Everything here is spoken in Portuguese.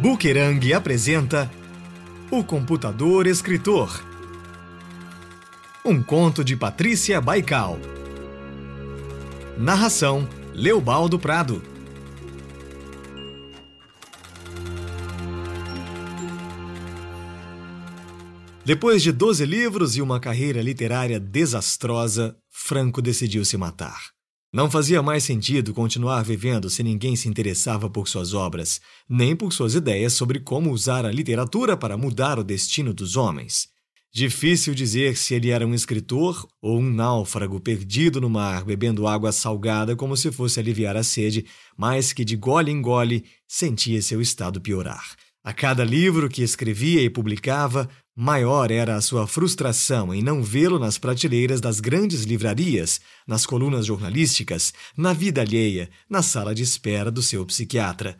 Buquerang apresenta O Computador Escritor. Um conto de Patrícia Baikal. Narração: Leobaldo Prado. Depois de 12 livros e uma carreira literária desastrosa, Franco decidiu se matar. Não fazia mais sentido continuar vivendo se ninguém se interessava por suas obras, nem por suas ideias sobre como usar a literatura para mudar o destino dos homens. Difícil dizer se ele era um escritor ou um náufrago perdido no mar, bebendo água salgada como se fosse aliviar a sede, mas que de gole em gole sentia seu estado piorar. A cada livro que escrevia e publicava, maior era a sua frustração em não vê-lo nas prateleiras das grandes livrarias, nas colunas jornalísticas, na vida alheia, na sala de espera do seu psiquiatra.